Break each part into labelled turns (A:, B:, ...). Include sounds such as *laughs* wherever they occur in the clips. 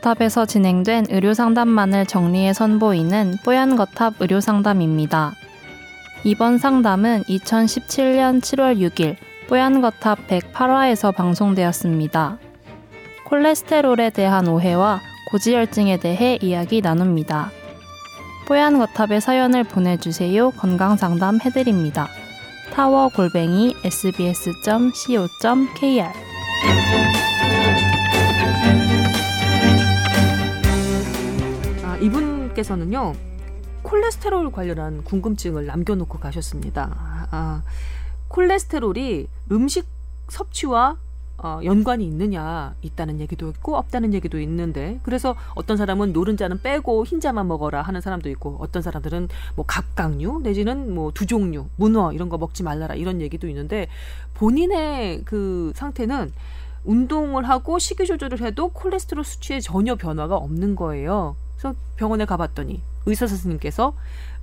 A: 뽀얀거탑에서 진행된 의료 상담만을 정리해 선보이는 뽀얀 거탑 의료 상담입니다. 이번 상담은 2017년 7월 6일 뽀얀 거탑 108화에서 방송되었습니다. 콜레스테롤에 대한 오해와 고지혈증에 대해 이야기 나눕니다. 뽀얀 거탑에 사연을 보내주세요. 건강 상담 해드립니다. 타워 골뱅이 sbs.co.kr
B: 이분께서는요 콜레스테롤 관련한 궁금증을 남겨놓고 가셨습니다. 아, 콜레스테롤이 음식 섭취와 어, 연관이 있느냐 있다는 얘기도 있고 없다는 얘기도 있는데 그래서 어떤 사람은 노른자는 빼고 흰자만 먹어라 하는 사람도 있고 어떤 사람들은 뭐 갑각류 내지는 뭐 두 종류 문어 이런 거 먹지 말라라 이런 얘기도 있는데 본인의 그 상태는 운동을 하고 식이 조절을 해도 콜레스테롤 수치에 전혀 변화가 없는 거예요. 그래서 병원에 가봤더니 의사 선생님께서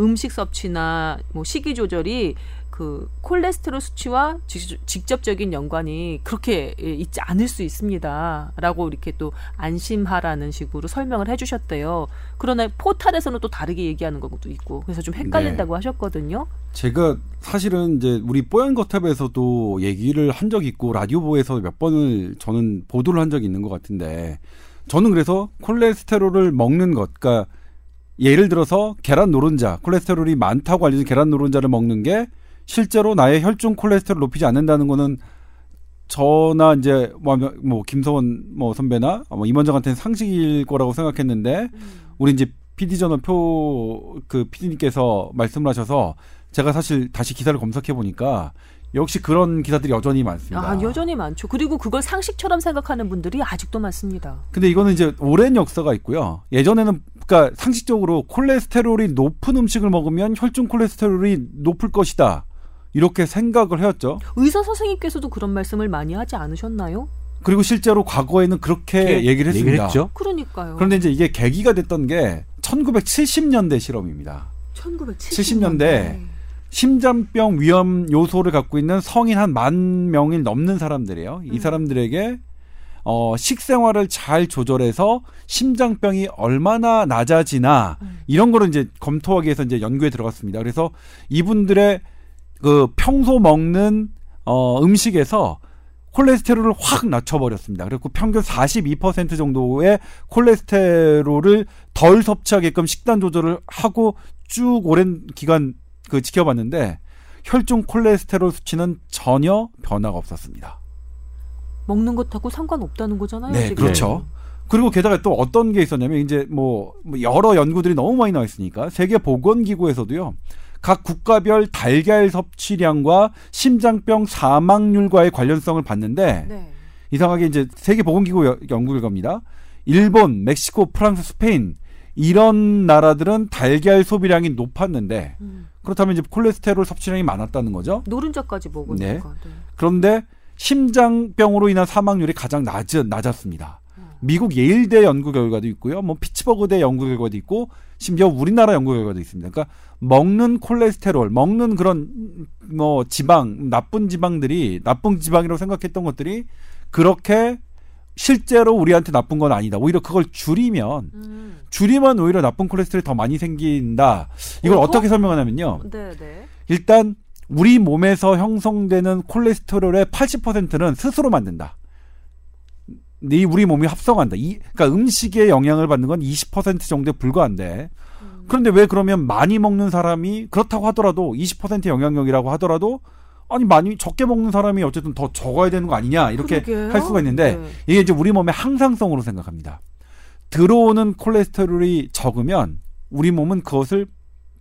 B: 음식 섭취나 뭐 식이 조절이 그 콜레스테롤 수치와 직접적인 연관이 그렇게 있지 않을 수 있습니다.라고 이렇게 또 안심하라는 식으로 설명을 해주셨대요. 그러나 포탈에서는 또 다르게 얘기하는 것도 있고 그래서 좀 헷갈린다고 네. 하셨거든요.
C: 제가 사실은 이제 우리 뽀얀 거탑에서도 얘기를 한 적 있고 라디오보에서 몇 번을 저는 보도를 한 적이 있는 것 같은데 저는 그래서 콜레스테롤을 먹는 것, 그러니까 예를 들어서 계란 노른자, 콜레스테롤이 많다고 알려진 계란 노른자를 먹는 게 실제로 나의 혈중 콜레스테롤 높이지 않는다는 거는 저나 이제 뭐, 뭐 김서원 뭐 선배나 뭐 임원장한테는 상식일 거라고 생각했는데 음. 우리 이제 PD 저널 표그 PD님께서 말씀을 하셔서 제가 사실 다시 기사를 검색해 보니까 역시 그런 기사들이 여전히 많습니다.
B: 아, 여전히 많죠. 그리고 그걸 상식처럼 생각하는 분들이 아직도 많습니다.
C: 근데 이거는 이제 오랜 역사가 있고요. 예전에는 그러니까 상식적으로 콜레스테롤이 높은 음식을 먹으면 혈중 콜레스테롤이 높을 것이다. 이렇게 생각을 해왔죠.
B: 의사 선생님께서도 그런 말씀을 많이 하지 않으셨나요?
C: 그리고 실제로 과거에는 그렇게 얘기를 했습니다.
B: 얘기를 그러니까요.
C: 그런데 이제 이게 계기가 됐던 게 1970년대 실험입니다.
B: 1970년대.
C: 70년대 심장병 위험 요소를 갖고 있는 성인 한 만 명이 넘는 사람들이에요. 이 음. 사람들에게 어, 식생활을 잘 조절해서 심장병이 얼마나 낮아지나 음. 이런 거를 이제 검토하기 위해서 이제 연구에 들어갔습니다. 그래서 이분들의 그 평소 먹는 어, 음식에서 콜레스테롤을 확 낮춰버렸습니다. 그리고 평균 42% 정도의 콜레스테롤을 덜 섭취하게끔 식단 조절을 하고 쭉 오랜 기간 그 지켜봤는데 혈중 콜레스테롤 수치는 전혀 변화가 없었습니다.
B: 먹는 것하고 상관없다는 거잖아요.
C: 네, 지금. 그렇죠. 그리고 게다가 또 어떤 게 있었냐면 이제 뭐, 뭐 여러 연구들이 너무 많이 나와 있으니까 세계 보건 기구에서도요. 각 국가별 달걀 섭취량과 심장병 사망률과의 관련성을 봤는데 네. 이상하게 이제 세계 보건 기구 연구 결과입니다. 일본, 멕시코, 프랑스, 스페인 이런 나라들은 달걀 소비량이 높았는데 음. 그렇다면 이제 콜레스테롤 섭취량이 많았다는 거죠.
B: 노른자까지 먹으니까. 네. 네.
C: 그런데 심장병으로 인한 사망률이 가장 낮, 낮았습니다. 음. 미국 예일대 연구 결과도 있고요. 뭐 피츠버그대 연구 결과도 있고 심지어 우리나라 연구 결과도 있습니다. 그러니까 먹는 콜레스테롤, 먹는 그런 뭐 지방, 나쁜 지방들이 나쁜 지방이라고 생각했던 것들이 그렇게 실제로 우리한테 나쁜 건 아니다. 오히려 그걸 줄이면 음. 줄이면 오히려 나쁜 콜레스테롤이 더 많이 생긴다. 이걸 어? 떻게 설명하냐면요. 네, 네. 일단 우리 몸에서 형성되는 콜레스테롤의 80%는 스스로 만든다. 네 우리 몸이 합성한다. 이 그러니까 음식의 영향을 받는 건 20% 정도에 불과한데 그런데 왜 그러면 많이 먹는 사람이 그렇다고 하더라도 20%의 영향력이라고 하더라도 아니 많이 적게 먹는 사람이 어쨌든 더 적어야 되는 거 아니냐 이렇게 그러게요? 할 수가 있는데 네. 이게 이제 우리 몸의 항상성으로 생각합니다. 들어오는 콜레스테롤이 적으면 우리 몸은 그것을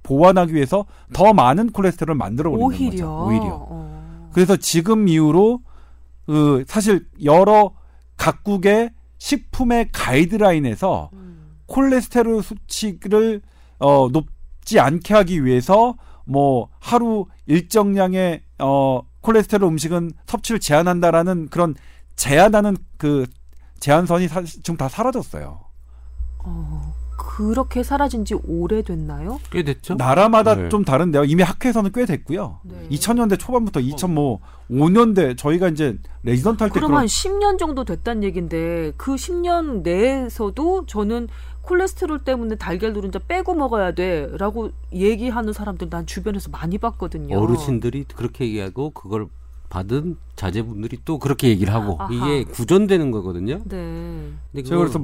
C: 보완하기 위해서 더 많은 콜레스테롤을 만들어 버리는. 거죠. 오히려. 어. 그래서 지금 이후로 그 사실 여러 각국의 식품의 가이드라인에서 음. 콜레스테롤 수치를 어, 높지 않게 하기 위해서 뭐 하루 일정량의 어, 콜레스테롤 음식은 섭취를 제한한다라는 그런 제한하는 그 제한선이 사, 지금 다 사라졌어요.
B: 어, 그렇게 사라진 지 오래됐나요?
D: 꽤 됐죠.
C: 나라마다
D: 네.
C: 좀 다른데요. 이미 학회에서는 꽤 됐고요.
B: 네.
C: 2000년대 초반부터 2005년대 저희가 이제 레지던트 할때
B: 그럼 한 10년 정도 됐다는 얘긴데 그 10년 내에서도 저는 콜레스테롤 때문에 달걀 노른자 빼고 먹어야 돼라고 얘기하는 사람들 난 주변에서 많이 봤거든요.
D: 어르신들이 그렇게 얘기하고 그걸 받은 자제분들이 또 그렇게 얘기를 하고
B: 아하.
D: 이게 구전되는 거거든요.
B: 네.
D: 근데
C: 제가 그래서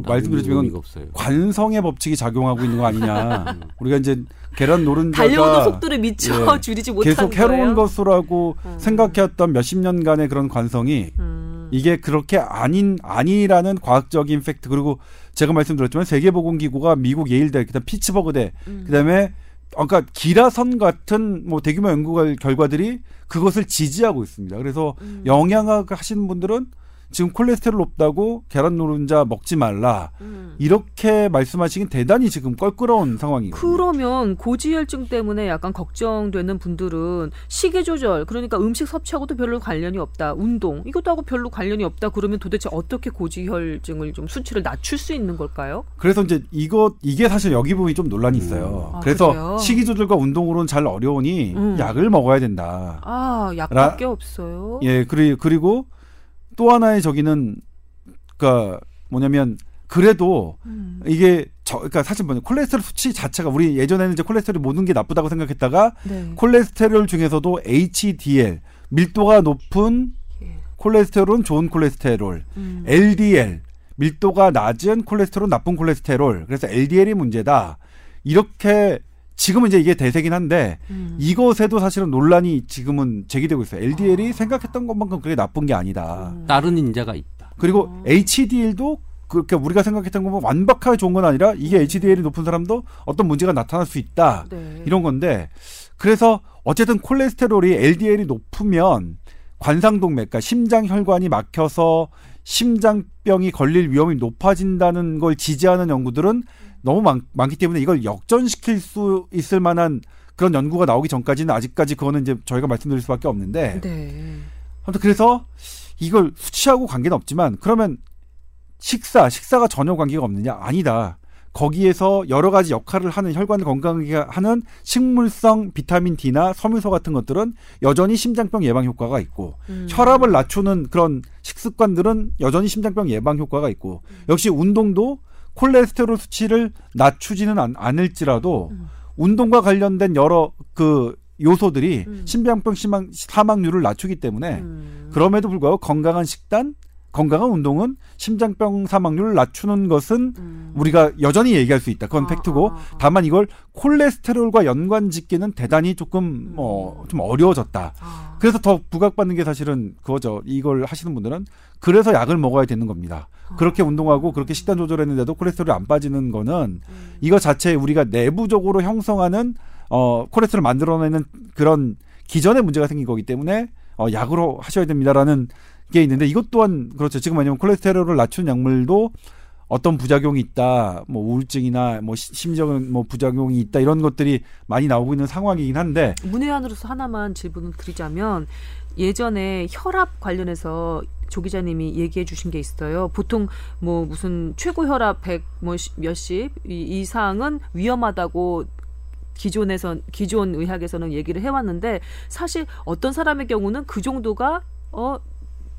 D: 없어요.
C: 관성의 법칙이 작용하고 있는 거 아니냐. *laughs* 우리가 이제 계란 노른자가
B: 달려오는 속도를 미처
C: 예,
B: 줄이지 못한
C: 계속
B: 거예요.
C: 해로운 것으로라고
B: 음.
C: 생각해왔던 몇십 년간의 그런 관성이
B: 음.
C: 이게 그렇게 아닌 아니라는 과학적인 팩트 그리고 제가 말씀드렸지만 세계보건기구가 미국 예일대 그다음 피츠버그대
B: 음.
C: 그다음에 어, 그러니까 기라선 같은 뭐 대규모 연구 결- 결과들이 그것을 지지하고 있습니다. 그래서
B: 음.
C: 영양학 하시는 분들은 지금 콜레스테롤 높다고 계란 노른자 먹지 말라
B: 음.
C: 이렇게 말씀하시긴 대단히 지금 껄끄러운 상황이에요.
B: 그러면 고지혈증 때문에 약간 걱정되는 분들은 식이 조절 그러니까 음식 섭취하고도 별로 관련이 없다 운동 이것도 하고 별로 관련이 없다 그러면 도대체 어떻게 고지혈증을 좀 수치를 낮출 수 있는 걸까요?
C: 그래서 이제 이거 이게 사실 여기 부분이 좀 논란이 있어요.
B: 음. 아,
C: 그래서
B: 그래요?
C: 식이 조절과 운동으로는 잘 어려우니
B: 음.
C: 약을 먹어야 된다.
B: 아 약밖에 없어요.
C: 예, 그리, 그리고 또 하나의 저기는 그니까 뭐냐면 그래도
B: 음.
C: 이게 저 그러니까 사실 뭐냐 콜레스테롤 수치 자체가 우리 예전에는 이제 콜레스테롤 모든 게 나쁘다고 생각했다가
B: 네.
C: 콜레스테롤 중에서도 HDL 밀도가 높은
B: 예.
C: 콜레스테롤은 좋은 콜레스테롤,
B: 음.
C: LDL 밀도가 낮은 콜레스테롤 나쁜 콜레스테롤. 그래서 LDL이 문제다. 이렇게 지금은 이제 이게 대세긴 한데
B: 음.
C: 이것에도 사실은 논란이 지금은 제기되고 있어요. LDL이
B: 아.
C: 생각했던 것만큼 그렇게 나쁜 게 아니다.
B: 음.
D: 다른 인자가 있다.
C: 그리고
B: 어.
C: HDL도 그렇게 우리가 생각했던 것만 완벽하게 좋은 건 아니라 이게 HDL이 높은 사람도 어떤 문제가 나타날 수 있다.
B: 네.
C: 이런 건데 그래서 어쨌든 콜레스테롤이 LDL이 높으면 관상동맥, 그러니까 심장 혈관이 막혀서 심장병이 걸릴 위험이 높아진다는 걸 지지하는 연구들은 너무 많, 많기 때문에 이걸 역전시킬 수 있을 만한 그런 연구가 나오기 전까지는 아직까지 그거는 이제 저희가 말씀드릴 수밖에 없는데
B: 네.
C: 아무튼 그래서 이걸 수치하고 관계는 없지만 그러면 식사, 식사가 전혀 관계가 없느냐? 아니다. 거기에서 여러 가지 역할을 하는 혈관을 건강하게 하는 식물성 비타민 D나 섬유소 같은 것들은 여전히 심장병 예방 효과가 있고
B: 음.
C: 혈압을 낮추는 그런 식습관들은 여전히 심장병 예방 효과가 있고 역시 운동도 콜레스테롤 수치를 낮추지는 않, 않을지라도
B: 음.
C: 운동과 관련된 여러 그 요소들이
B: 음.
C: 심장병 심한 사망 률을 낮추기 때문에
B: 음.
C: 그럼에도 불구하고 건강한 식단, 건강한 운동은 심장병 사망률을 낮추는 것은
B: 음.
C: 우리가 여전히 얘기할 수 있다. 그건
B: 아,
C: 팩트고
B: 아, 아.
C: 다만 이걸 콜레스테롤과 연관 짓기는 대단히 조금 뭐좀 어려워졌다.
B: 아.
C: 그래서 더 부각받는 게 사실은 그거죠. 이걸 하시는 분들은 그래서 약을 먹어야 되는 겁니다. 그렇게 운동하고 그렇게 식단 조절했는데도 콜레스테롤이 안 빠지는 거는
B: 음.
C: 이거 자체에 우리가 내부적으로 형성하는 어 콜레스테롤 만들어내는 그런 기전에 문제가 생긴 거기 때문에 어 약으로 하셔야 됩니다라는 게 있는데 이것 또한 그렇죠. 지금 왜냐면 콜레스테롤을 낮춘 약물도 어떤 부작용이 있다, 뭐 우울증이나 뭐 시- 심적인 뭐 부작용이 있다 이런 것들이 많이 나오고 있는 상황이긴 한데
B: 문외한으로서 하나만 질문을 드리자면 예전에 혈압 관련해서 조 기자님이 얘기해 주신 게 있어요. 보통 뭐 무슨 최고 혈압 100뭐 몇십 이- 이상은 위험하다고 기존에선 기존 의학에서는 얘기를 해왔는데 사실 어떤 사람의 경우는 그 정도가 어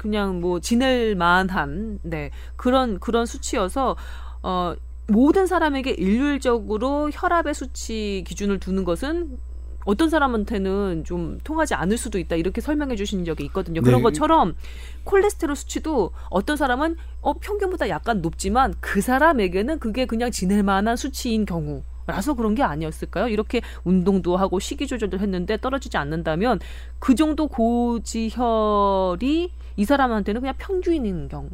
B: 그냥 뭐 지낼 만한 네 그런 그런 수치여서 어 모든 사람에게 일률적으로 혈압의 수치 기준을 두는 것은 어떤 사람한테는 좀 통하지 않을 수도 있다 이렇게 설명해 주신 적이 있거든요. 그런
C: 네.
B: 것처럼 콜레스테롤 수치도 어떤 사람은 어 평균보다 약간 높지만 그 사람에게는 그게 그냥 지낼 만한 수치인 경우. 라서 그런 게 아니었을까요? 이렇게 운동도 하고 식이 조절도 했는데 떨어지지 않는다면 그 정도 고지혈이 이 사람한테는 그냥 평균인 경우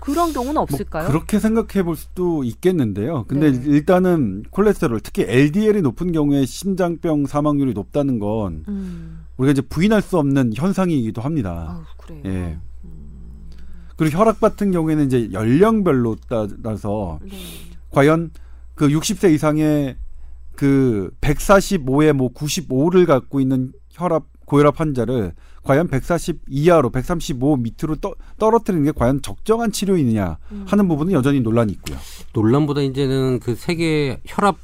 B: 그런 경우는
C: 뭐
B: 없을까요?
C: 그렇게 생각해 볼 수도 있겠는데요. 근데
B: 네.
C: 일단은 콜레스테롤 특히 LDL이 높은 경우에 심장병 사망률이 높다는 건
B: 음,
C: 우리가 이제 부인할 수 없는 현상이기도 합니다.
B: 아우 그래요.
C: 예. 그리고 혈압 같은 경우에는 이제 연령별로 따라서
B: 네.
C: 과연 그 60세 이상의 그 145에 뭐 95를 갖고 있는 혈압 고혈압 환자를 과연 140 이하로 135 밑으로 떠, 떨어뜨리는 게 과연 적정한 치료이느냐
B: 음.
C: 하는 부분은 여전히 논란이 있고요.
D: 논란보다 이제는 그 세계 혈압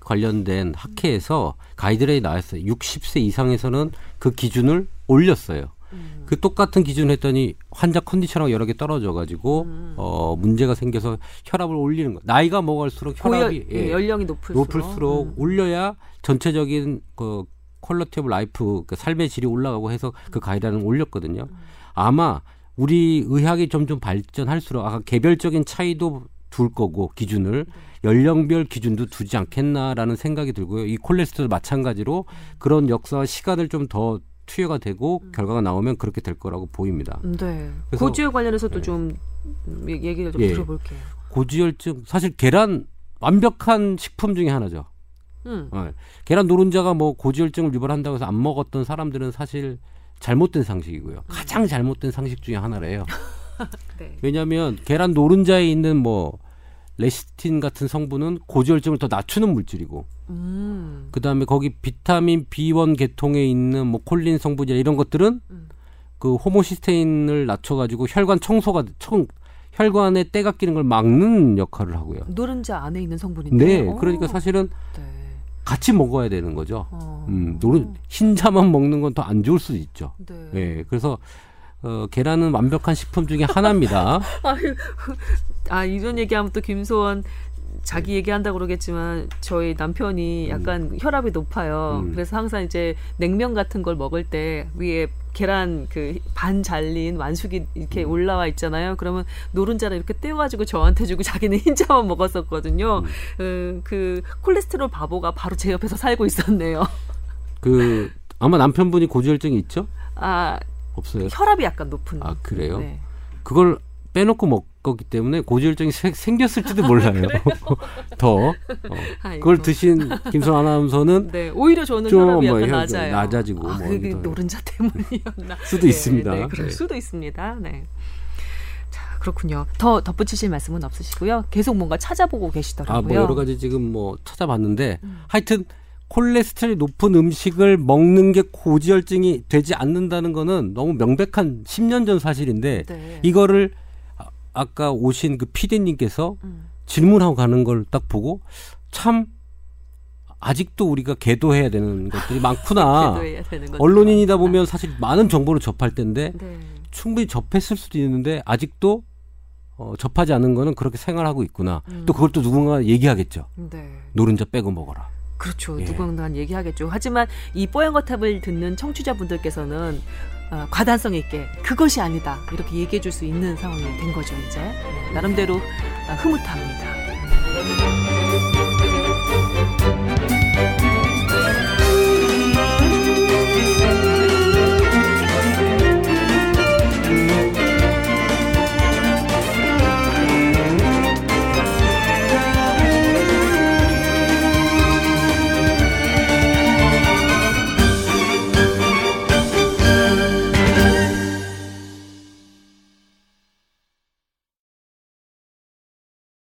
D: 관련된 학회에서 가이드라인이 나왔어요. 60세 이상에서는 그 기준을 올렸어요.
B: 음.
D: 그 똑같은 기준을 했더니 환자 컨디션하고 여러 개 떨어져 가지고
B: 음.
D: 어 문제가 생겨서 혈압을 올리는 거. 나이가 먹을수록 혈압이
B: 고열, 예, 연령이 높을수록,
D: 높을수록
B: 음.
D: 올려야 전체적인 그 quality of life 그 삶의 질이 올라가고 해서 그 가이드라인을 올렸거든요.
B: 음.
D: 아마 우리 의학이 점점 발전할수록 아까 개별적인 차이도 둘 거고 기준을
B: 네.
D: 연령별 기준도 두지 않겠나라는 생각이 들고요. 이 콜레스테롤 마찬가지로 그런 역사와 시간을 좀 더 투여가 되고 결과가 나오면 그렇게 될 거라고 보입니다.
B: 음, 네. 고지혈 관련해서도
D: 네.
B: 좀 음, 얘- 얘기를 좀
D: 예.
B: 들어볼게요.
D: 고지혈증 사실 계란 완벽한 식품 중에 하나죠.
B: 음.
D: 어, 계란 노른자가 뭐 고지혈증을 유발한다고 해서 안 먹었던 사람들은 사실 잘못된 상식이고요. 가장 잘못된 상식 중에 하나래요. *laughs*
B: 네.
D: 왜냐하면 계란 노른자에 있는 뭐 레시틴 같은 성분은 고지혈증을 더 낮추는 물질이고
B: 음.
D: 그 다음에 거기 비타민 B1 계통에 있는 뭐 콜린 성분이나 이런 것들은
B: 음.
D: 그 호모시스테인을 낮춰 가지고 혈관 청소가 청 혈관에 때가 끼는 걸 막는 역할을 하고요.
B: 노른자 안에 있는 성분인데.
D: 네, 그러니까 사실은
B: 네.
D: 같이 먹어야 되는 거죠.
B: 어.
D: 음, 노른 흰자만 먹는 건 더 안 좋을 수도 있죠.
B: 네.
D: 예, 그래서 어, 계란은 완벽한 식품 중에 하나입니다. *laughs*
B: 아유, 아 이런 얘기하면 또 김소원 자기 얘기한다고 그러겠지만 저희 남편이 약간 혈압이 높아요.
D: 음.
B: 그래서 항상 이제 냉면 같은 걸 먹을 때 위에 계란 그 반 잘린 완숙이 이렇게
D: 음.
B: 올라와 있잖아요. 그러면 노른자를 이렇게 떼어가지고 저한테 주고 자기는 *laughs* 흰자만 먹었었거든요. 음, 그 콜레스테롤 바보가 바로 제 옆에서 살고 있었네요. *laughs*
D: 그 아마 남편분이 고지혈증이 있죠?
B: 아
D: 없어요.
B: 혈압이 약간 높은.
D: 아 그래요?
B: 네.
D: 그걸 빼놓고 먹 었기 때문에 고지혈증이 세- 생겼을지도 몰라요. *laughs* 더 어,
B: 아이고.
D: 그걸 드신 김선 아나운서는
B: 네, 오히려 저는
D: 좀 뭐
B: 낮아요.
D: 낮아지고
B: 아,
D: 뭐
B: 그게
D: 더-
B: 노른자 때문이었나? *laughs*
D: 수도 있습니다.
B: 네, 그럴
D: 네.
B: 수도 있습니다. 네. 자, 그렇군요. 더 덧붙이실 말씀은 없으시고요. 계속 뭔가 찾아보고
D: 아,
B: 계시더라고요.
D: 뭐 여러 가지 지금 뭐 찾아봤는데
B: 음.
D: 하여튼 콜레스테롤이 높은 음식을 먹는 게 고지혈증이 되지 않는다는 거는 너무 명백한 10년 전 사실인데
B: 네.
D: 이거를 아- 아까 오신 그 피디님께서
B: 음.
D: 질문하고 가는 걸 딱 보고 참 아직도 우리가 계도해야 되는 *laughs* 것들이 많구나.
B: 되는 건 언론인이다.
D: 보면 사실 많은 정보를 접할 텐데
B: 네.
D: 충분히 접했을 수도 있는데 아직도 어, 접하지 않은 거는 그렇게 생활하고 있구나.
B: 음.
D: 또 그걸 또 누군가 얘기하겠죠.
B: 네.
D: 노른자 빼고 먹어라.
B: 그렇죠.
D: 예.
B: 누군가 얘기하겠죠. 하지만 이 뽀얀거탑을 듣는 청취자분들께서는 어, 과단성 있게 그것이 아니다 이렇게 얘기해 줄 수 있는 상황이 된 거죠 이제 네, 나름대로 아, 흐뭇합니다.